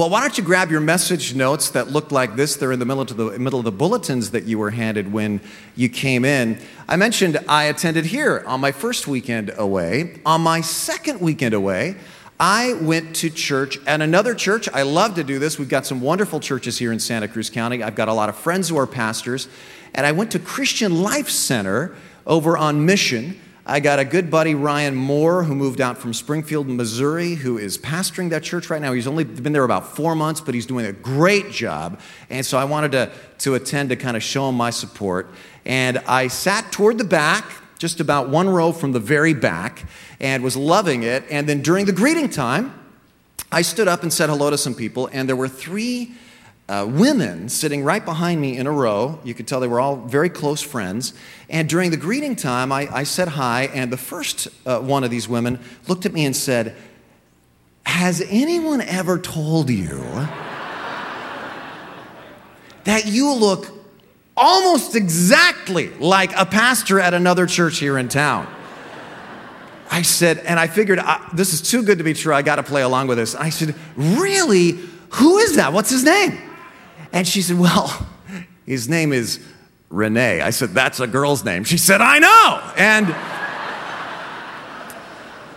Well, why don't you grab your message notes that looked like this? They're in the middle of the middle of the bulletins that you were handed when you came in. I mentioned I attended here on my first weekend away. On my second weekend away, I went to church at another church. I love to do this. We've got some wonderful churches here in Santa Cruz County. I've got a lot of friends who are pastors. And I went to Christian Life Center over on Mission. I got a good buddy, Ryan Moore, who moved out from Springfield, Missouri, who is pastoring that church right now. He's only been there about four months, but he's doing a great job. And so I wanted to, to attend to kind of show him my support. And I sat toward the back, just about one row from the very back and was loving it. And then during the greeting time, I stood up and said hello to some people, and there were three uh, women sitting right behind me in a row. You could tell they were all very close friends. And during the greeting time, I, I said hi, and the first uh, one of these women looked at me and said, Has anyone ever told you that you look almost exactly like a pastor at another church here in town? I said, and I figured this is too good to be true. I got to play along with this. I said, Really? Who is that? What's his name? And she said, Well, his name is Rene. I said, That's a girl's name. She said, I know. And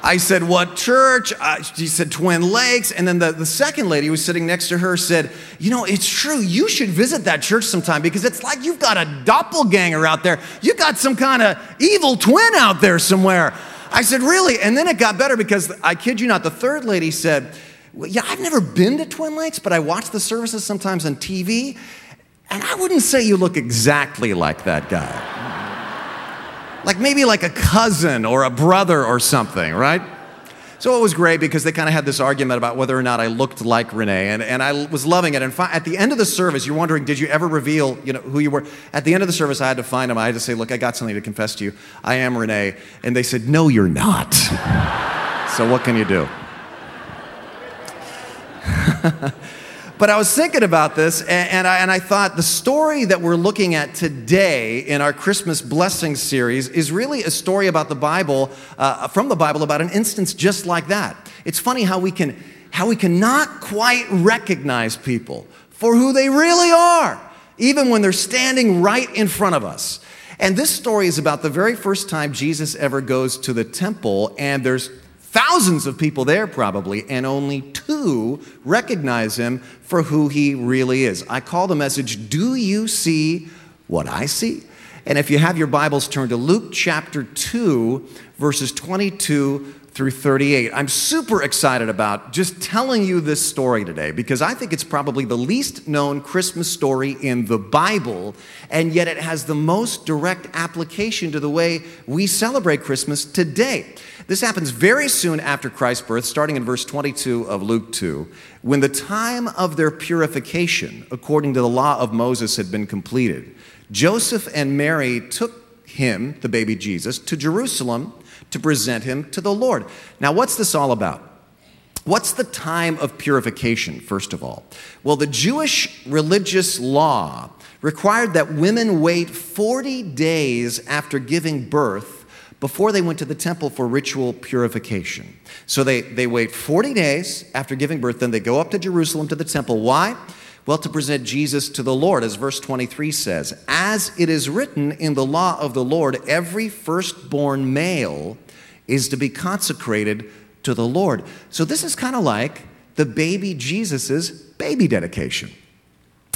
I said, What church? Uh, she said, Twin Lakes. And then the, the second lady who was sitting next to her said, You know, it's true. You should visit that church sometime because it's like you've got a doppelganger out there. You got some kind of evil twin out there somewhere. I said, Really? And then it got better because I kid you not, the third lady said, Yeah, I've never been to Twin Lakes, but I watch the services sometimes on TV, and I wouldn't say you look exactly like that guy. like maybe like a cousin or a brother or something, right? So it was great because they kind of had this argument about whether or not I looked like Rene, and, and I was loving it. And fi- at the end of the service, you're wondering, did you ever reveal you know, who you were? At the end of the service, I had to find him. I had to say, look, I got something to confess to you. I am Rene. And they said, no, you're not. so what can you do? but I was thinking about this, and, and, I, and I thought the story that we're looking at today in our Christmas blessing series is really a story about the Bible, uh, from the Bible, about an instance just like that. It's funny how we can how we cannot quite recognize people for who they really are, even when they're standing right in front of us. And this story is about the very first time Jesus ever goes to the temple, and there's thousands of people there probably, and only two recognize him for who he really is. I call the message, Do You See What I See? And if you have your Bibles, turn to Luke chapter 2, verses 22 through 38. I'm super excited about just telling you this story today because I think it's probably the least known Christmas story in the Bible, and yet it has the most direct application to the way we celebrate Christmas today. This happens very soon after Christ's birth, starting in verse 22 of Luke 2, when the time of their purification, according to the law of Moses, had been completed. Joseph and Mary took him, the baby Jesus, to Jerusalem to present him to the Lord. Now, what's this all about? What's the time of purification, first of all? Well, the Jewish religious law required that women wait 40 days after giving birth before they went to the temple for ritual purification. So they, they wait 40 days after giving birth, then they go up to Jerusalem to the temple. Why? Well, to present Jesus to the Lord, as verse 23 says, as it is written in the law of the Lord, every firstborn male is to be consecrated to the Lord. So this is kind of like the baby Jesus's baby dedication.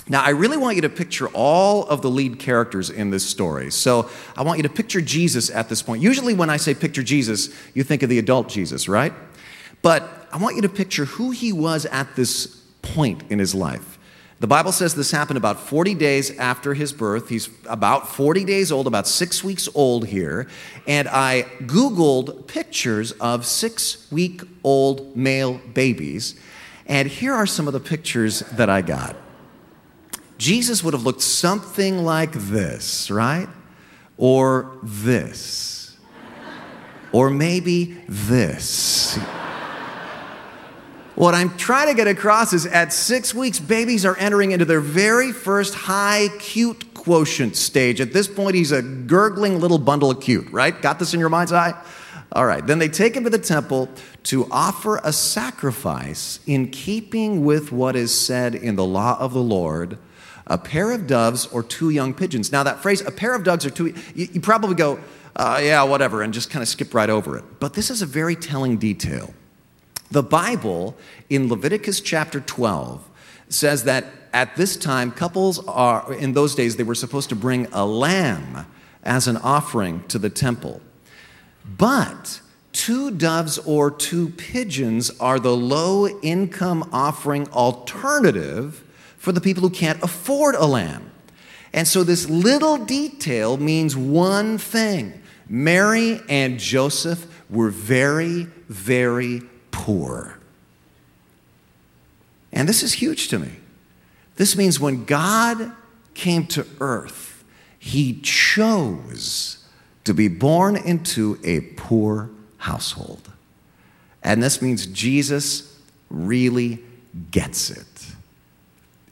Now, I really want you to picture all of the lead characters in this story. So, I want you to picture Jesus at this point. Usually, when I say picture Jesus, you think of the adult Jesus, right? But I want you to picture who he was at this point in his life. The Bible says this happened about 40 days after his birth. He's about 40 days old, about six weeks old here. And I Googled pictures of six week old male babies. And here are some of the pictures that I got. Jesus would have looked something like this, right? Or this. Or maybe this. What I'm trying to get across is at six weeks, babies are entering into their very first high cute quotient stage. At this point, he's a gurgling little bundle of cute, right? Got this in your mind's eye? All right. Then they take him to the temple to offer a sacrifice in keeping with what is said in the law of the Lord a pair of doves or two young pigeons. Now, that phrase, a pair of doves or two, you, you probably go, uh, yeah, whatever, and just kind of skip right over it. But this is a very telling detail. The Bible in Leviticus chapter 12 says that at this time, couples are, in those days, they were supposed to bring a lamb as an offering to the temple. But two doves or two pigeons are the low income offering alternative for the people who can't afford a lamb. And so this little detail means one thing Mary and Joseph were very, very poor. And this is huge to me. This means when God came to earth, he chose to be born into a poor household. And this means Jesus really gets it.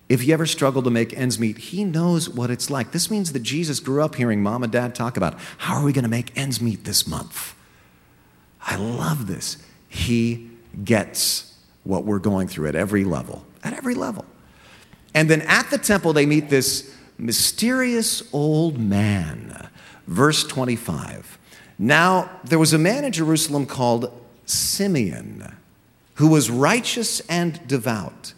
If you ever struggle to make ends meet, he knows what it's like. This means that Jesus grew up hearing mom and dad talk about how are we going to make ends meet this month? I love this. He gets what we're going through at every level, at every level. And then at the temple, they meet this mysterious old man. Verse 25. Now, there was a man in Jerusalem called Simeon who was righteous and devout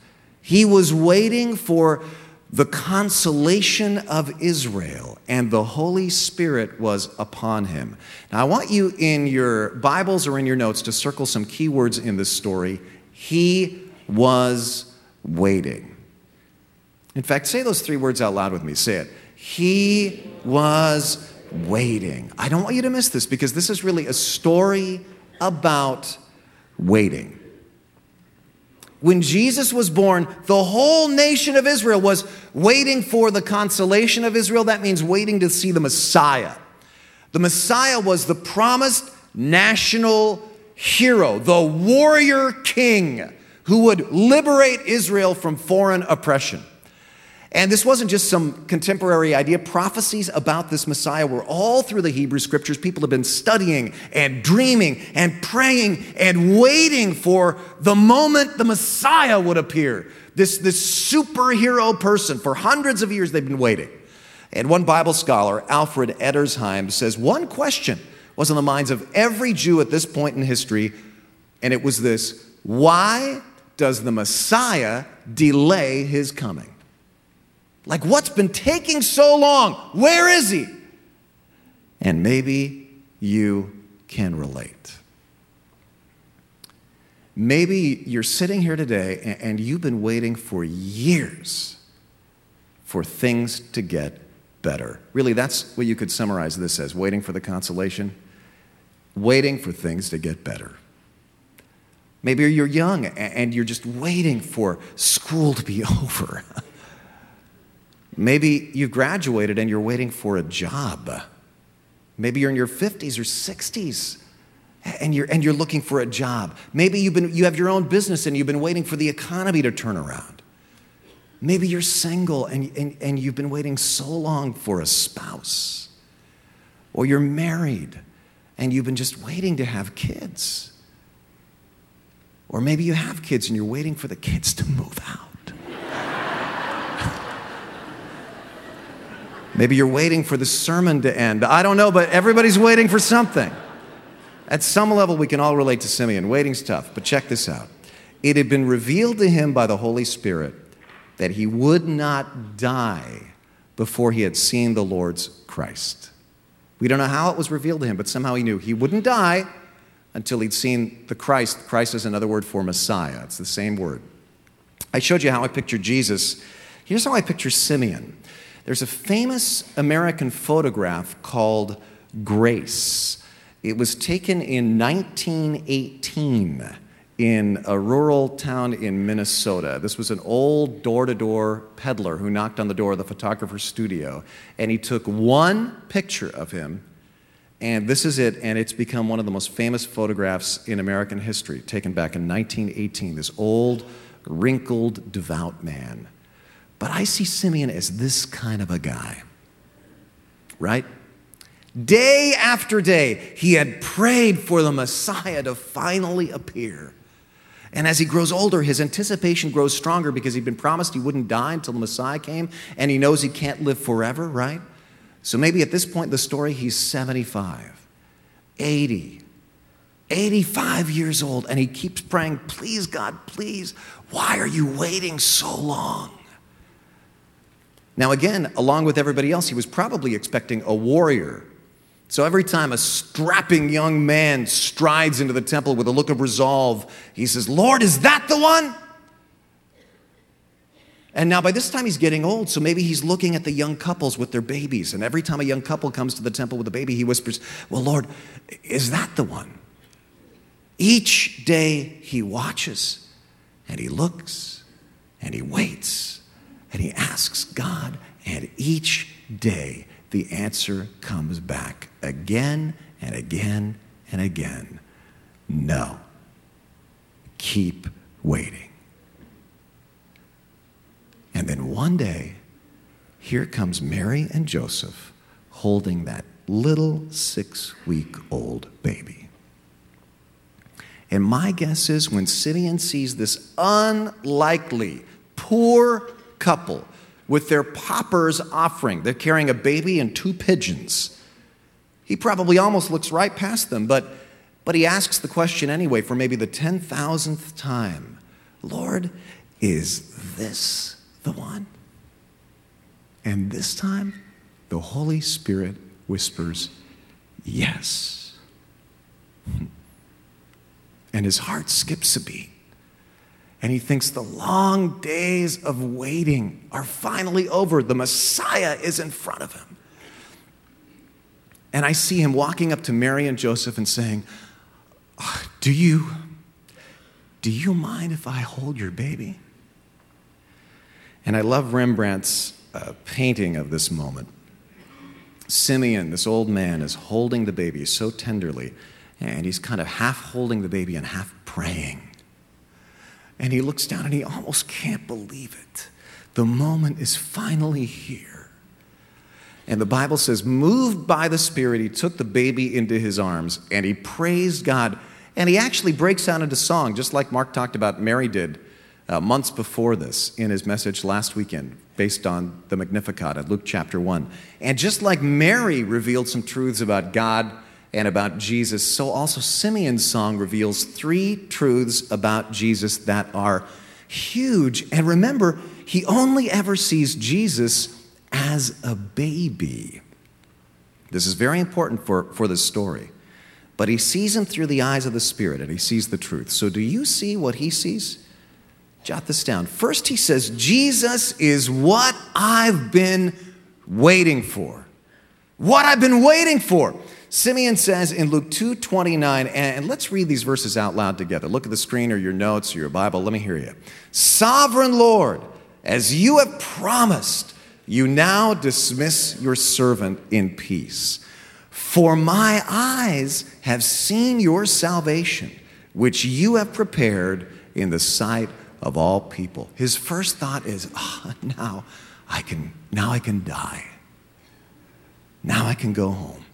he was waiting for the consolation of Israel, and the Holy Spirit was upon him. Now, I want you in your Bibles or in your notes to circle some key words in this story. He was waiting. In fact, say those three words out loud with me. Say it. He was waiting. I don't want you to miss this because this is really a story about waiting. When Jesus was born, the whole nation of Israel was waiting for the consolation of Israel. That means waiting to see the Messiah. The Messiah was the promised national hero, the warrior king who would liberate Israel from foreign oppression. And this wasn't just some contemporary idea. Prophecies about this Messiah were all through the Hebrew scriptures. People have been studying and dreaming and praying and waiting for the moment the Messiah would appear. This, this superhero person. For hundreds of years, they've been waiting. And one Bible scholar, Alfred Edersheim, says one question was on the minds of every Jew at this point in history, and it was this Why does the Messiah delay his coming? Like, what's been taking so long? Where is he? And maybe you can relate. Maybe you're sitting here today and you've been waiting for years for things to get better. Really, that's what you could summarize this as waiting for the consolation, waiting for things to get better. Maybe you're young and you're just waiting for school to be over. Maybe you've graduated and you're waiting for a job. Maybe you're in your 50s or 60s and you're, and you're looking for a job. Maybe you've been, you have your own business and you've been waiting for the economy to turn around. Maybe you're single and, and, and you've been waiting so long for a spouse. Or you're married and you've been just waiting to have kids. Or maybe you have kids and you're waiting for the kids to move out. Maybe you're waiting for the sermon to end. I don't know, but everybody's waiting for something. At some level, we can all relate to Simeon. Waiting's tough, but check this out. It had been revealed to him by the Holy Spirit that he would not die before he had seen the Lord's Christ. We don't know how it was revealed to him, but somehow he knew he wouldn't die until he'd seen the Christ. Christ is another word for Messiah, it's the same word. I showed you how I picture Jesus. Here's how I picture Simeon. There's a famous American photograph called Grace. It was taken in 1918 in a rural town in Minnesota. This was an old door to door peddler who knocked on the door of the photographer's studio, and he took one picture of him. And this is it, and it's become one of the most famous photographs in American history, taken back in 1918. This old, wrinkled, devout man. But I see Simeon as this kind of a guy, right? Day after day, he had prayed for the Messiah to finally appear. And as he grows older, his anticipation grows stronger because he'd been promised he wouldn't die until the Messiah came, and he knows he can't live forever, right? So maybe at this point in the story, he's 75, 80, 85 years old, and he keeps praying, Please, God, please, why are you waiting so long? Now, again, along with everybody else, he was probably expecting a warrior. So every time a strapping young man strides into the temple with a look of resolve, he says, Lord, is that the one? And now by this time he's getting old, so maybe he's looking at the young couples with their babies. And every time a young couple comes to the temple with a baby, he whispers, Well, Lord, is that the one? Each day he watches and he looks and he waits and he asks God, and each day the answer comes back again and again and again no. Keep waiting. And then one day, here comes Mary and Joseph holding that little six week old baby. And my guess is when Simeon sees this unlikely, poor couple with their pauper's offering, they're carrying a baby and two pigeons. He probably almost looks right past them, but, but he asks the question anyway for maybe the 10,000th time Lord, is this the one? And this time, the Holy Spirit whispers, Yes. And his heart skips a beat. And he thinks the long days of waiting are finally over. The Messiah is in front of him. And I see him walking up to Mary and Joseph and saying, ah, Do you, do you mind if I hold your baby? And I love Rembrandt's uh, painting of this moment. Simeon, this old man, is holding the baby so tenderly, and he's kind of half holding the baby and half praying. And he looks down and he almost can't believe it. The moment is finally here. And the Bible says, moved by the Spirit, he took the baby into his arms and he praised God. And he actually breaks out into song, just like Mark talked about, Mary did uh, months before this in his message last weekend, based on the Magnificat at Luke chapter 1. And just like Mary revealed some truths about God and about Jesus, so also Simeon's song reveals three truths about Jesus that are huge. And remember, he only ever sees Jesus as a baby. This is very important for, for this story. But he sees him through the eyes of the Spirit and he sees the truth. So, do you see what he sees? Jot this down. First, he says, Jesus is what I've been waiting for. What I've been waiting for. Simeon says in Luke 2:29, and let's read these verses out loud together. Look at the screen or your notes or your Bible. Let me hear you. Sovereign Lord, as you have promised, you now dismiss your servant in peace. For my eyes have seen your salvation, which you have prepared in the sight of all people. His first thought is, oh, now I can now I can die. Now I can go home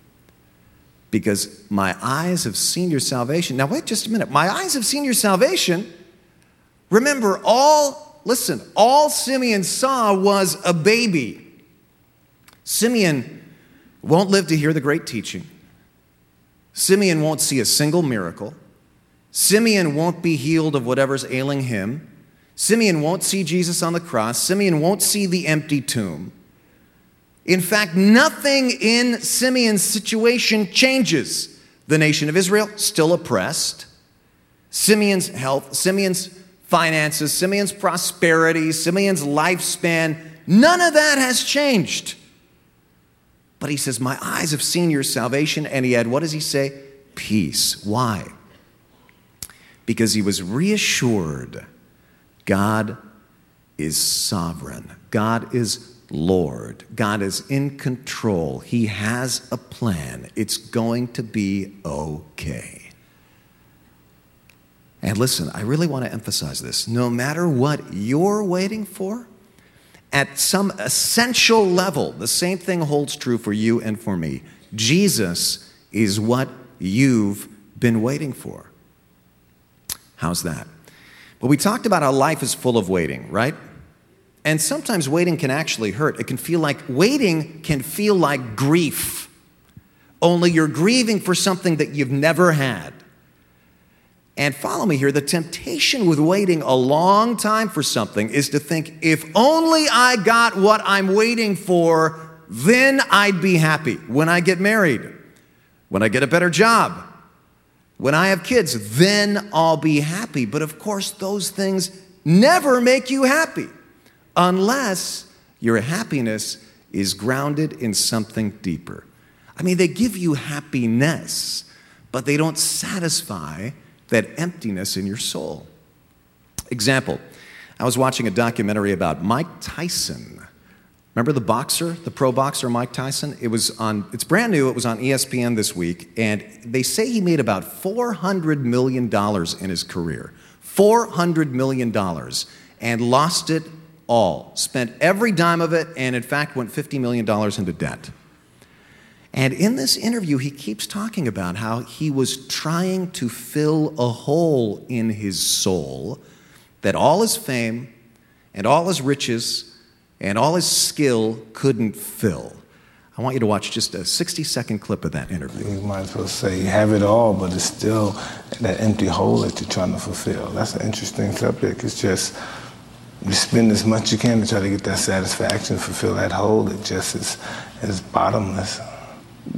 because my eyes have seen your salvation. Now, wait just a minute. My eyes have seen your salvation. Remember, all, listen, all Simeon saw was a baby. Simeon won't live to hear the great teaching. Simeon won't see a single miracle. Simeon won't be healed of whatever's ailing him. Simeon won't see Jesus on the cross. Simeon won't see the empty tomb. In fact, nothing in Simeon's situation changes. The nation of Israel, still oppressed. Simeon's health, Simeon's finances, Simeon's prosperity, Simeon's lifespan, none of that has changed. But he says, My eyes have seen your salvation. And he had, what does he say? Peace. Why? Because he was reassured God is sovereign, God is Lord. God is in control. He has a plan. It's going to be okay. And listen, I really want to emphasize this. No matter what you're waiting for, at some essential level, the same thing holds true for you and for me. Jesus is what you've been waiting for. How's that? Well, we talked about how life is full of waiting, right? And sometimes waiting can actually hurt. It can feel like waiting can feel like grief, only you're grieving for something that you've never had. And follow me here the temptation with waiting a long time for something is to think, if only I got what I'm waiting for, then I'd be happy when I get married, when I get a better job, when I have kids, then I'll be happy. But of course, those things never make you happy unless your happiness is grounded in something deeper. I mean, they give you happiness, but they don't satisfy that emptiness in your soul. Example I was watching a documentary about Mike Tyson. Remember the boxer, the pro boxer Mike Tyson? It was on, it's brand new, it was on ESPN this week, and they say he made about $400 million in his career. $400 million, and lost it all. Spent every dime of it, and in fact went $50 million into debt. And in this interview, he keeps talking about how he was trying to fill a hole in his soul that all his fame and all his riches and all his skill couldn't fill. I want you to watch just a 60 second clip of that interview. You might as well say have it all, but it's still that empty hole that you're trying to fulfill. That's an interesting subject. It's just you spend as much as you can to try to get that satisfaction, fulfill that hole that just is, is bottomless.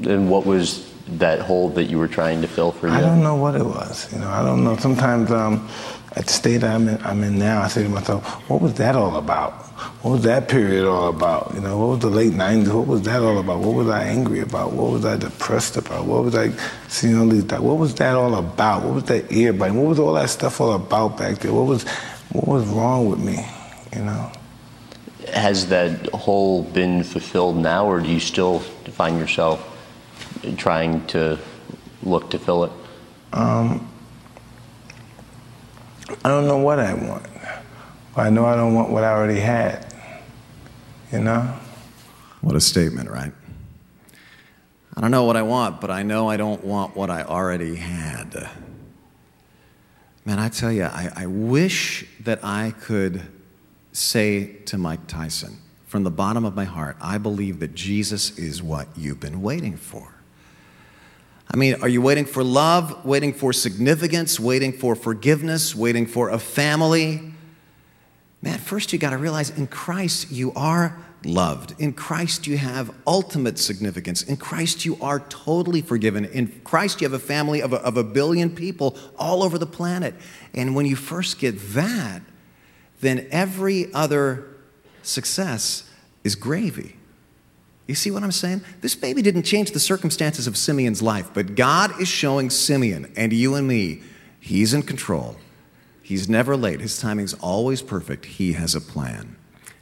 And what was that hole that you were trying to fill for you? I don't know what it was. You know, I don't know. Sometimes um, at the state I'm in, I'm in now, I say to myself, what was that all about? What was that period all about? You know, what was the late 90s? What was that all about? What was I angry about? What was I depressed about? What was I seeing all these, what was that all about? What was that ear biting? What was all that stuff all about back there? What was, what was wrong with me, you know? Has that hole been fulfilled now, or do you still find yourself trying to look to fill it? Um, I don't know what I want. But I know I don't want what I already had. You know? What a statement, right? I don't know what I want, but I know I don't want what I already had. Man, I tell you, I, I wish that I could say to Mike Tyson, from the bottom of my heart, I believe that Jesus is what you've been waiting for. I mean, are you waiting for love, waiting for significance, waiting for forgiveness, waiting for a family? Man, first you got to realize in Christ you are loved. In Christ you have ultimate significance. In Christ you are totally forgiven. In Christ you have a family of a, of a billion people all over the planet. And when you first get that, then every other success is gravy. You see what I'm saying? This baby didn't change the circumstances of Simeon's life, but God is showing Simeon and you and me, He's in control. He's never late. His timing's always perfect. He has a plan.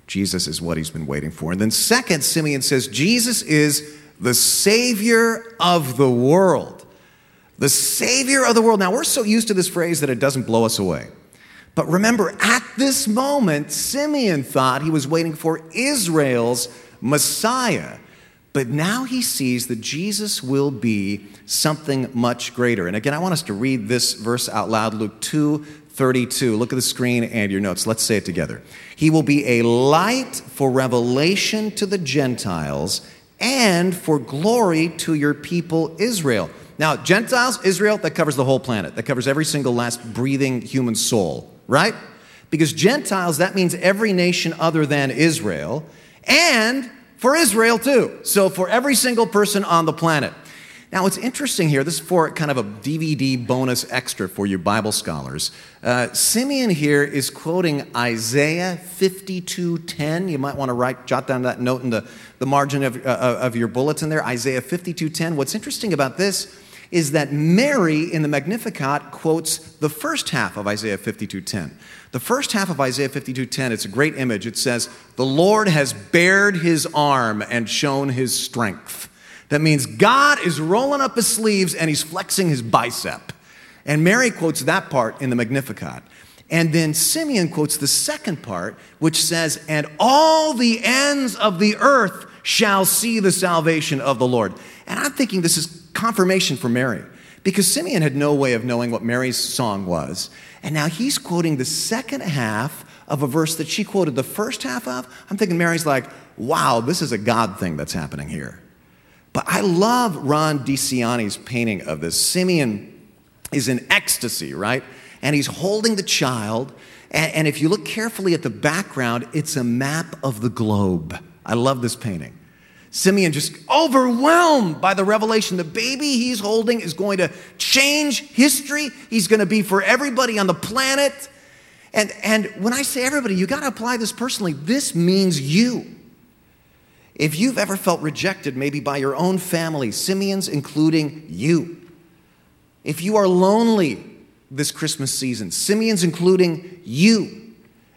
Jesus is what he's been waiting for. And then, second, Simeon says, Jesus is the Savior of the world. The Savior of the world. Now, we're so used to this phrase that it doesn't blow us away. But remember, at this moment, Simeon thought he was waiting for Israel's Messiah. But now he sees that Jesus will be something much greater. And again, I want us to read this verse out loud Luke 2 32. Look at the screen and your notes. Let's say it together. He will be a light for revelation to the Gentiles and for glory to your people Israel. Now, Gentiles, Israel, that covers the whole planet. That covers every single last breathing human soul, right? Because Gentiles, that means every nation other than Israel and for Israel too. So for every single person on the planet. Now, what's interesting here, this is for kind of a DVD bonus extra for you Bible scholars. Uh, Simeon here is quoting Isaiah 52:10. You might want to write, jot down that note in the, the margin of, uh, of your bulletin there, Isaiah 52:10. What's interesting about this is that Mary in the Magnificat quotes the first half of Isaiah 52:10. The first half of Isaiah 52:10, it's a great image. It says, "The Lord has bared his arm and shown his strength." That means God is rolling up his sleeves and he's flexing his bicep. And Mary quotes that part in the Magnificat. And then Simeon quotes the second part, which says, And all the ends of the earth shall see the salvation of the Lord. And I'm thinking this is confirmation for Mary because Simeon had no way of knowing what Mary's song was. And now he's quoting the second half of a verse that she quoted the first half of. I'm thinking Mary's like, wow, this is a God thing that's happening here. But I love Ron DiCianni's painting of this. Simeon is in ecstasy, right? And he's holding the child. And if you look carefully at the background, it's a map of the globe. I love this painting. Simeon just overwhelmed by the revelation. The baby he's holding is going to change history. He's going to be for everybody on the planet. And, and when I say everybody, you got to apply this personally. This means you. If you've ever felt rejected, maybe by your own family, Simeon's including you. If you are lonely this Christmas season, Simeon's including you.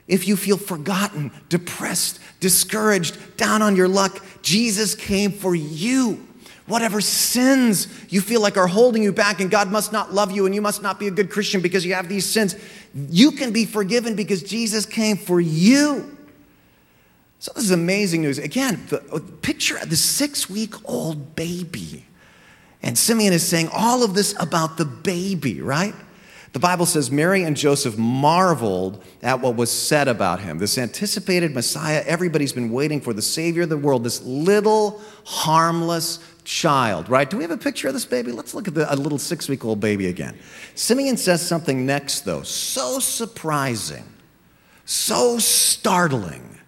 If you feel forgotten, depressed, discouraged, down on your luck, Jesus came for you. Whatever sins you feel like are holding you back, and God must not love you, and you must not be a good Christian because you have these sins, you can be forgiven because Jesus came for you. So, this is amazing news. Again, the, uh, picture of the six week old baby and Simeon is saying all of this about the baby, right? The Bible says Mary and Joseph marveled at what was said about him. This anticipated Messiah, everybody's been waiting for the Savior of the world, this little harmless child, right? Do we have a picture of this baby? Let's look at the, a little six week old baby again. Simeon says something next, though, so surprising, so startling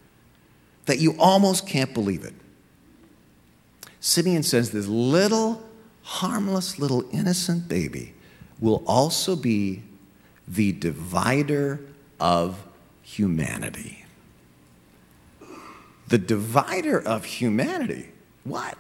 that you almost can't believe it. Simeon says this little harmless little innocent baby will also be the divider of humanity. The divider of humanity. What?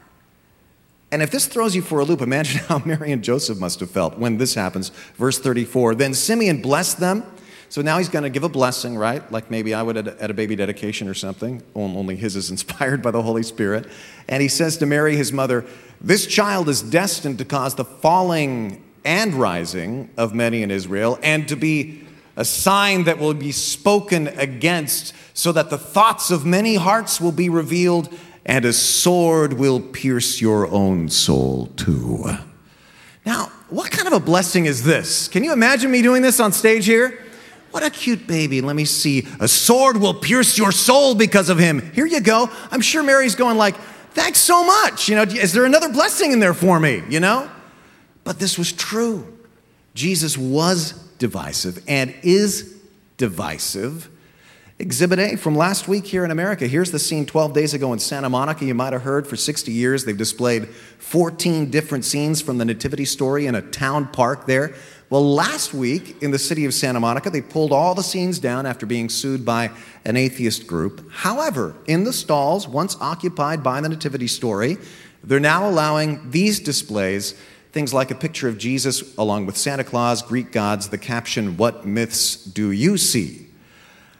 And if this throws you for a loop, imagine how Mary and Joseph must have felt when this happens. Verse 34 Then Simeon blessed them so now he's going to give a blessing, right? Like maybe I would at a baby dedication or something. Only his is inspired by the Holy Spirit. And he says to Mary, his mother, This child is destined to cause the falling and rising of many in Israel, and to be a sign that will be spoken against, so that the thoughts of many hearts will be revealed, and a sword will pierce your own soul too. Now, what kind of a blessing is this? Can you imagine me doing this on stage here? What a cute baby. Let me see. A sword will pierce your soul because of him. Here you go. I'm sure Mary's going like, thanks so much. You know, is there another blessing in there for me? You know? But this was true. Jesus was divisive and is divisive. Exhibit A from last week here in America. Here's the scene 12 days ago in Santa Monica. You might have heard for 60 years they've displayed 14 different scenes from the Nativity story in a town park there. Well, last week in the city of Santa Monica, they pulled all the scenes down after being sued by an atheist group. However, in the stalls once occupied by the Nativity story, they're now allowing these displays things like a picture of Jesus along with Santa Claus, Greek gods, the caption, What myths do you see?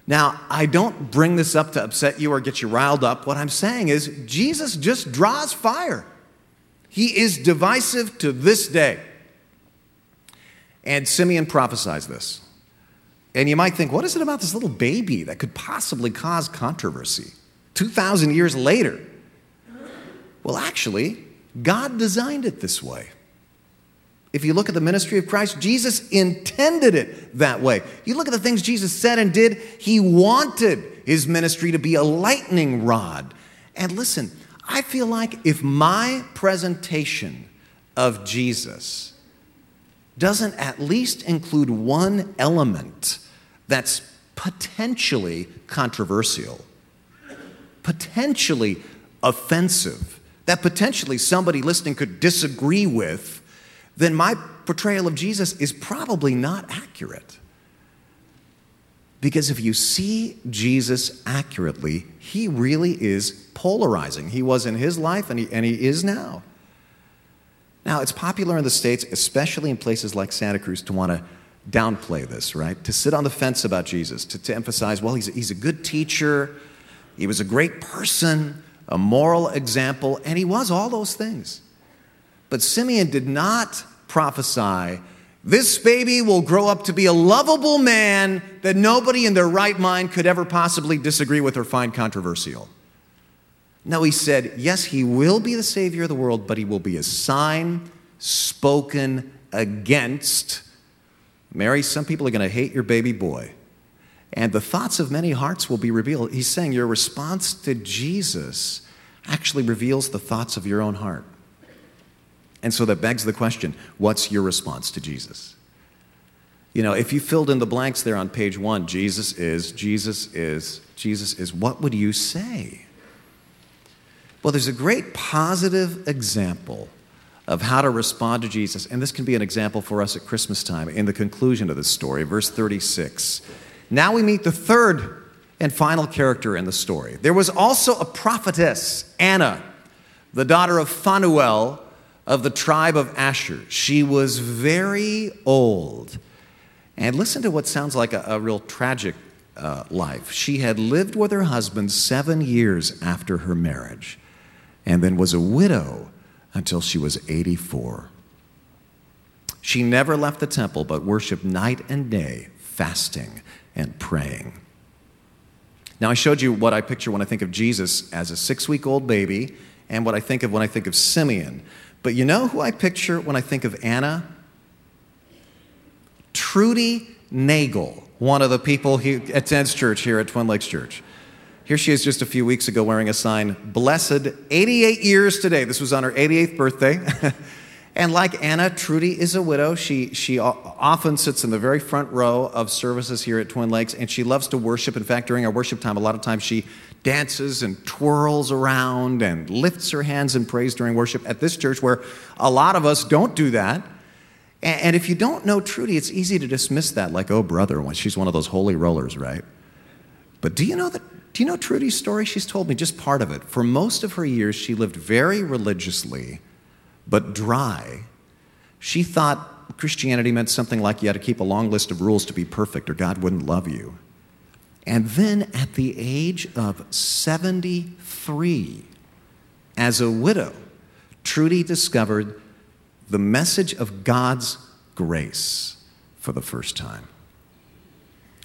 Now, I don't bring this up to upset you or get you riled up. What I'm saying is, Jesus just draws fire. He is divisive to this day. And Simeon prophesies this. And you might think, what is it about this little baby that could possibly cause controversy 2,000 years later? Well, actually, God designed it this way. If you look at the ministry of Christ, Jesus intended it that way. You look at the things Jesus said and did, he wanted his ministry to be a lightning rod. And listen, I feel like if my presentation of Jesus doesn't at least include one element that's potentially controversial, potentially offensive, that potentially somebody listening could disagree with, then my portrayal of Jesus is probably not accurate. Because if you see Jesus accurately, he really is polarizing. He was in his life and he, and he is now. Now, it's popular in the States, especially in places like Santa Cruz, to want to downplay this, right? To sit on the fence about Jesus, to, to emphasize, well, he's, he's a good teacher, he was a great person, a moral example, and he was all those things. But Simeon did not prophesy, this baby will grow up to be a lovable man that nobody in their right mind could ever possibly disagree with or find controversial. No, he said, yes, he will be the Savior of the world, but he will be a sign spoken against. Mary, some people are going to hate your baby boy. And the thoughts of many hearts will be revealed. He's saying your response to Jesus actually reveals the thoughts of your own heart. And so that begs the question what's your response to Jesus? You know, if you filled in the blanks there on page one, Jesus is, Jesus is, Jesus is, what would you say? Well, there's a great positive example of how to respond to Jesus, and this can be an example for us at Christmas time in the conclusion of this story, verse 36. Now we meet the third and final character in the story. There was also a prophetess, Anna, the daughter of Phanuel of the tribe of Asher. She was very old. And listen to what sounds like a, a real tragic uh, life. She had lived with her husband seven years after her marriage and then was a widow until she was 84. She never left the temple but worshiped night and day, fasting and praying. Now, I showed you what I picture when I think of Jesus as a six week old baby and what I think of when I think of Simeon. But you know who I picture when I think of Anna? Trudy Nagel, one of the people who attends church here at Twin Lakes Church. Here she is just a few weeks ago wearing a sign, Blessed 88 years today. This was on her 88th birthday. and like Anna, Trudy is a widow. She, she often sits in the very front row of services here at Twin Lakes, and she loves to worship. In fact, during our worship time, a lot of times she dances and twirls around and lifts her hands in praise during worship at this church where a lot of us don't do that. And if you don't know Trudy, it's easy to dismiss that like, oh, brother, she's one of those holy rollers, right? But do you know that do you know Trudy's story? She's told me just part of it. For most of her years, she lived very religiously, but dry. She thought Christianity meant something like you had to keep a long list of rules to be perfect or God wouldn't love you. And then at the age of 73, as a widow, Trudy discovered the message of God's grace for the first time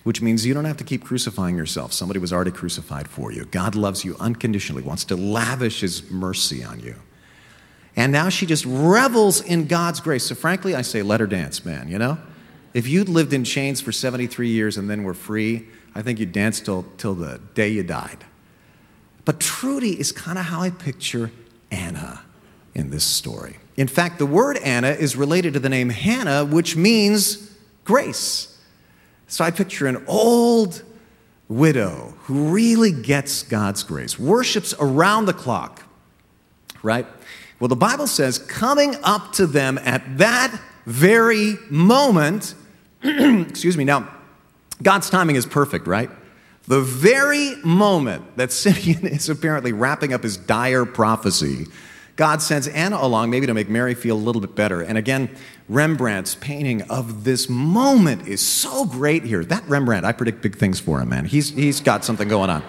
which means you don't have to keep crucifying yourself. Somebody was already crucified for you. God loves you unconditionally, wants to lavish his mercy on you. And now she just revels in God's grace. So, frankly, I say, let her dance, man, you know? If you'd lived in chains for 73 years and then were free, I think you'd dance till, till the day you died. But Trudy is kind of how I picture Anna in this story. In fact, the word Anna is related to the name Hannah, which means grace. So I picture an old widow who really gets God's grace, worships around the clock, right? Well, the Bible says, coming up to them at that very moment, excuse me, now, God's timing is perfect, right? The very moment that Simeon is apparently wrapping up his dire prophecy, God sends Anna along, maybe to make Mary feel a little bit better. And again, Rembrandt's painting of this moment is so great here. That Rembrandt, I predict big things for him, man. He's, he's got something going on.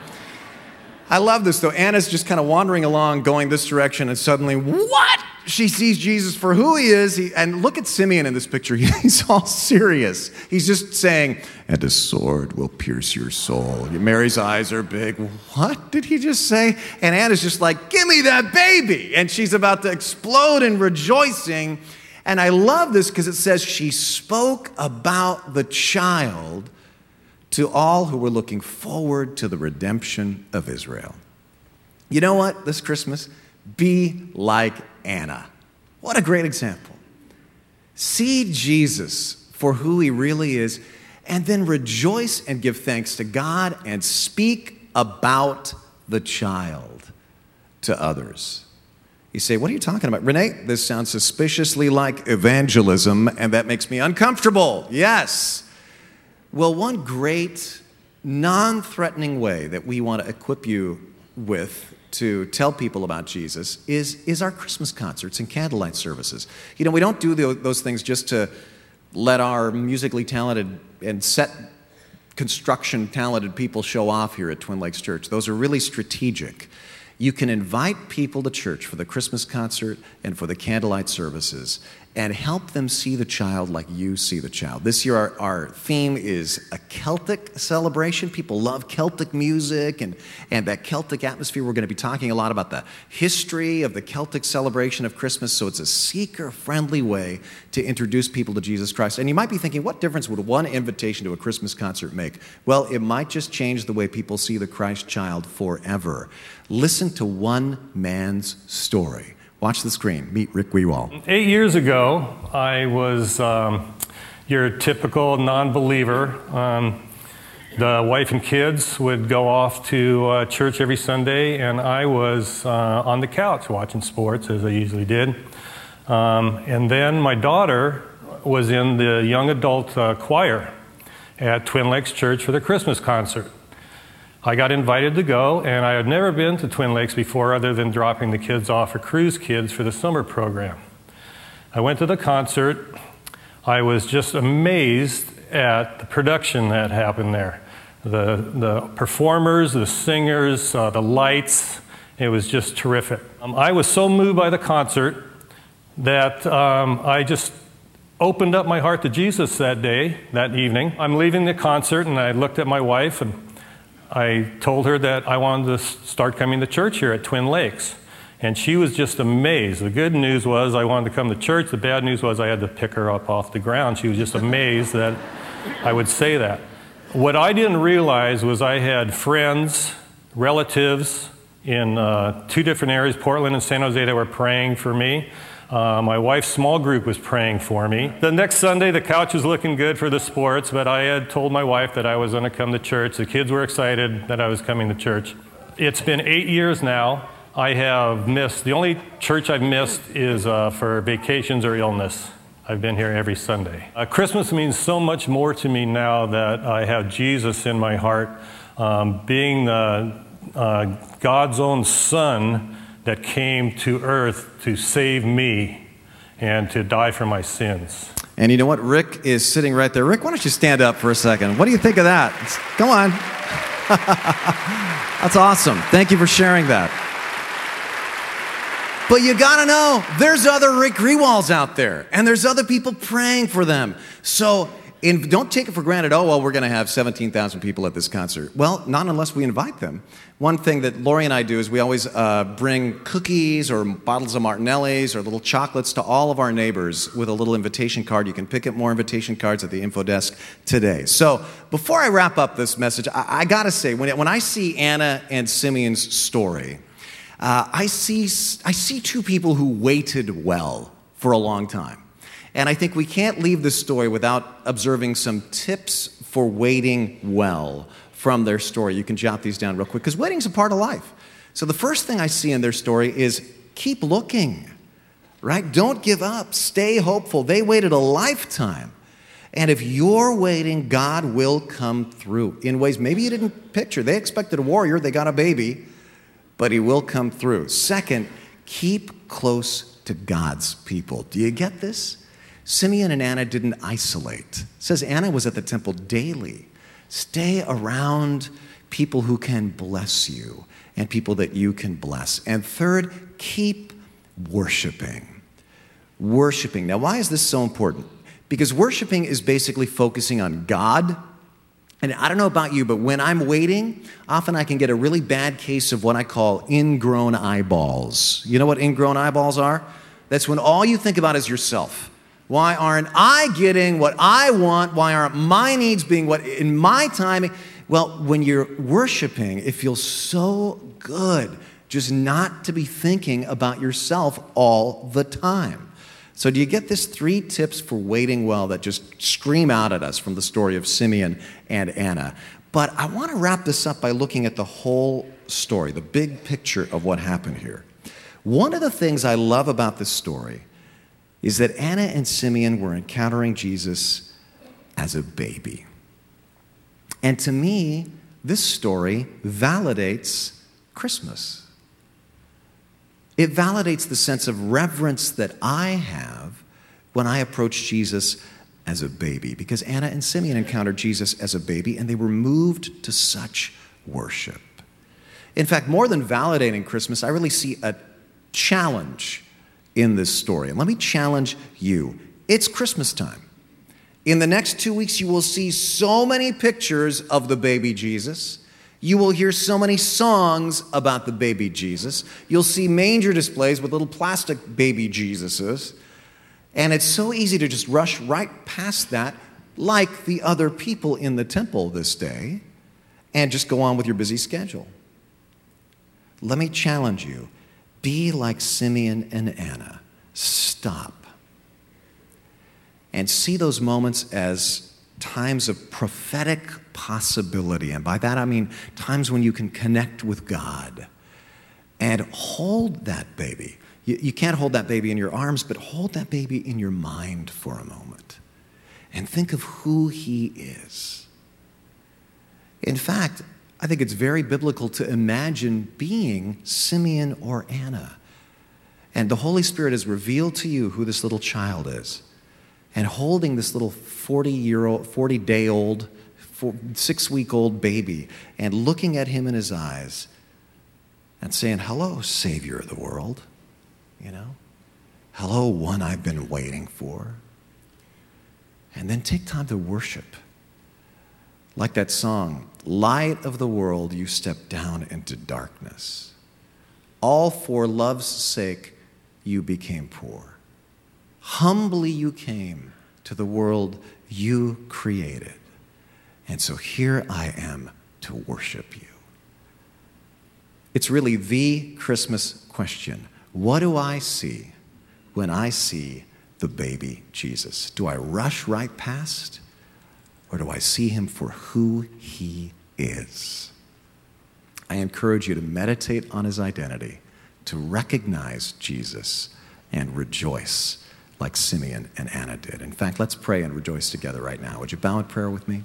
I love this, though. Anna's just kind of wandering along, going this direction, and suddenly, what? She sees Jesus for who he is. He, and look at Simeon in this picture. He's all serious. He's just saying, and a sword will pierce your soul. Mary's eyes are big. What did he just say? And Anna's just like, give me that baby. And she's about to explode in rejoicing. And I love this because it says she spoke about the child to all who were looking forward to the redemption of Israel. You know what? This Christmas, be like Anna. What a great example. See Jesus for who he really is, and then rejoice and give thanks to God and speak about the child to others. You say, What are you talking about? Rene, this sounds suspiciously like evangelism, and that makes me uncomfortable. Yes. Well, one great, non threatening way that we want to equip you with to tell people about Jesus is, is our Christmas concerts and candlelight services. You know, we don't do the, those things just to let our musically talented and set construction talented people show off here at Twin Lakes Church. Those are really strategic. You can invite people to church for the Christmas concert and for the candlelight services and help them see the child like you see the child. This year, our, our theme is a Celtic celebration. People love Celtic music and, and that Celtic atmosphere. We're going to be talking a lot about the history of the Celtic celebration of Christmas. So it's a seeker friendly way to introduce people to Jesus Christ. And you might be thinking, what difference would one invitation to a Christmas concert make? Well, it might just change the way people see the Christ child forever. Listen to one man's story. Watch the screen. Meet Rick Wewall. Eight years ago, I was um, your typical non believer. Um, the wife and kids would go off to uh, church every Sunday, and I was uh, on the couch watching sports, as I usually did. Um, and then my daughter was in the young adult uh, choir at Twin Lakes Church for the Christmas concert. I got invited to go, and I had never been to Twin Lakes before other than dropping the kids off for Cruise Kids for the summer program. I went to the concert. I was just amazed at the production that happened there. The, the performers, the singers, uh, the lights, it was just terrific. Um, I was so moved by the concert that um, I just opened up my heart to Jesus that day, that evening. I'm leaving the concert, and I looked at my wife and I told her that I wanted to start coming to church here at Twin Lakes. And she was just amazed. The good news was I wanted to come to church. The bad news was I had to pick her up off the ground. She was just amazed that I would say that. What I didn't realize was I had friends, relatives in uh, two different areas, Portland and San Jose, that were praying for me. Uh, my wife's small group was praying for me. The next Sunday, the couch was looking good for the sports, but I had told my wife that I was going to come to church. The kids were excited that I was coming to church. It's been eight years now. I have missed, the only church I've missed is uh, for vacations or illness. I've been here every Sunday. Uh, Christmas means so much more to me now that I have Jesus in my heart. Um, being the, uh, God's own Son that came to earth to save me and to die for my sins. And you know what? Rick is sitting right there. Rick, why don't you stand up for a second? What do you think of that? Come on. That's awesome. Thank you for sharing that. But you gotta know, there's other Rick Rewalls out there, and there's other people praying for them. So in, don't take it for granted, oh, well, we're going to have 17,000 people at this concert. Well, not unless we invite them. One thing that Lori and I do is we always uh, bring cookies or bottles of Martinelli's or little chocolates to all of our neighbors with a little invitation card. You can pick up more invitation cards at the info desk today. So before I wrap up this message, I, I got to say, when, when I see Anna and Simeon's story, uh, I, see, I see two people who waited well for a long time. And I think we can't leave this story without observing some tips for waiting well from their story. You can jot these down real quick because waiting's a part of life. So the first thing I see in their story is keep looking, right? Don't give up, stay hopeful. They waited a lifetime. And if you're waiting, God will come through in ways maybe you didn't picture. They expected a warrior, they got a baby, but he will come through. Second, keep close to God's people. Do you get this? Simeon and Anna didn't isolate. It says Anna was at the temple daily. Stay around people who can bless you and people that you can bless. And third, keep worshiping. Worshiping. Now, why is this so important? Because worshiping is basically focusing on God. And I don't know about you, but when I'm waiting, often I can get a really bad case of what I call ingrown eyeballs. You know what ingrown eyeballs are? That's when all you think about is yourself. Why aren't I getting what I want? Why aren't my needs being what in my timing? Well, when you're worshiping, it feels so good just not to be thinking about yourself all the time. So, do you get this three tips for waiting well that just scream out at us from the story of Simeon and Anna? But I want to wrap this up by looking at the whole story, the big picture of what happened here. One of the things I love about this story is that Anna and Simeon were encountering Jesus as a baby. And to me, this story validates Christmas. It validates the sense of reverence that I have when I approach Jesus as a baby, because Anna and Simeon encountered Jesus as a baby and they were moved to such worship. In fact, more than validating Christmas, I really see a challenge in this story. And let me challenge you it's Christmas time. In the next two weeks, you will see so many pictures of the baby Jesus. You will hear so many songs about the baby Jesus. You'll see manger displays with little plastic baby Jesuses. And it's so easy to just rush right past that, like the other people in the temple this day, and just go on with your busy schedule. Let me challenge you be like Simeon and Anna. Stop and see those moments as times of prophetic possibility. And by that I mean times when you can connect with God and hold that baby. You, you, can't hold that baby in your arms, but hold that baby in your mind for a moment and think of who he is. In fact, I think it's very biblical to imagine being Simeon or Anna. And the Holy Spirit has revealed to you who this little child is and holding this little 40 year old, 40 day old, six week old baby and looking at him in his eyes and saying, Hello, Savior of the world. You know, hello, one I've been waiting for. And then take time to worship. Like that song, Light of the world, you step down into darkness. All for love's sake, you became poor. Humbly you came to the world you created. And so here I am to worship you. It's really the Christmas question. What do I see when I see the baby Jesus? Do I rush right past? Or do I see him for who he is? I encourage you to meditate on his identity, to recognize Jesus, and rejoice like Simeon and Anna did. In fact, let's pray and rejoice together right now. Would you bow in prayer with me?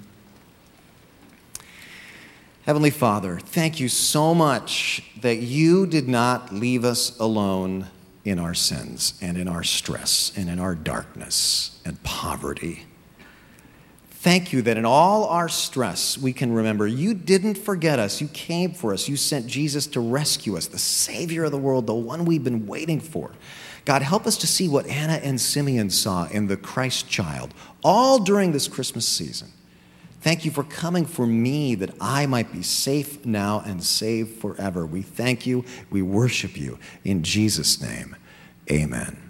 Heavenly Father, thank you so much that you did not leave us alone in our sins and in our stress and in our darkness and poverty. Thank you that in all our stress, we can remember you didn't forget us. You came for us. You sent Jesus to rescue us, the Savior of the world, the one we've been waiting for. God, help us to see what Anna and Simeon saw in the Christ child, all during this Christmas season. Thank you for coming for me that I might be safe now and saved forever. We thank you. We worship you. In Jesus' name, amen.